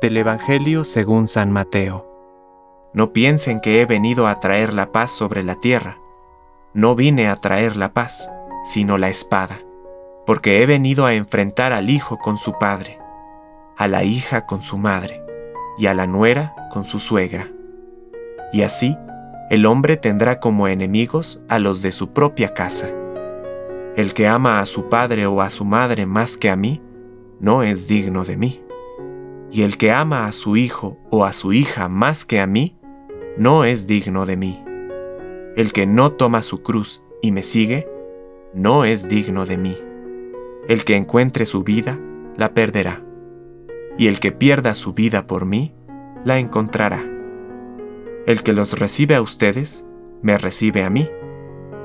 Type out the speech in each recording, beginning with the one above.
Del Evangelio según San Mateo. No piensen que he venido a traer la paz sobre la tierra. No vine a traer la paz, sino la espada, porque he venido a enfrentar al hijo con su padre, a la hija con su madre, y a la nuera con su suegra. Y así, el hombre tendrá como enemigos a los de su propia casa. El que ama a su padre o a su madre más que a mí, no es digno de mí. Y el que ama a su hijo o a su hija más que a mí, no es digno de mí. El que no toma su cruz y me sigue, no es digno de mí. El que encuentre su vida, la perderá. Y el que pierda su vida por mí, la encontrará. El que los recibe a ustedes, me recibe a mí.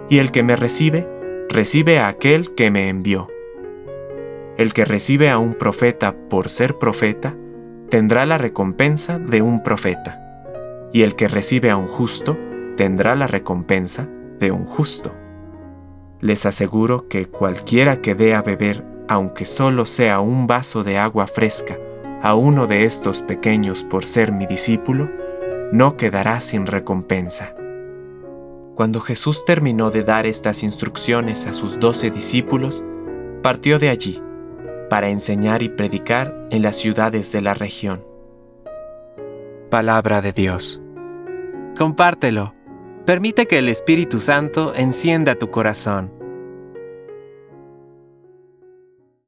Y el que me recibe, recibe a aquel que me envió. El que recibe a un profeta por ser profeta, tendrá la recompensa de un profeta. Y el que recibe a un justo, tendrá la recompensa de un justo. Les aseguro que cualquiera que dé a beber, aunque solo sea un vaso de agua fresca, a uno de estos pequeños por ser mi discípulo, no quedará sin recompensa. Cuando Jesús terminó de dar estas instrucciones a sus doce discípulos, partió de allí para enseñar y predicar en las ciudades de la región. Palabra de Dios. Compártelo. Permite que el Espíritu Santo encienda tu corazón.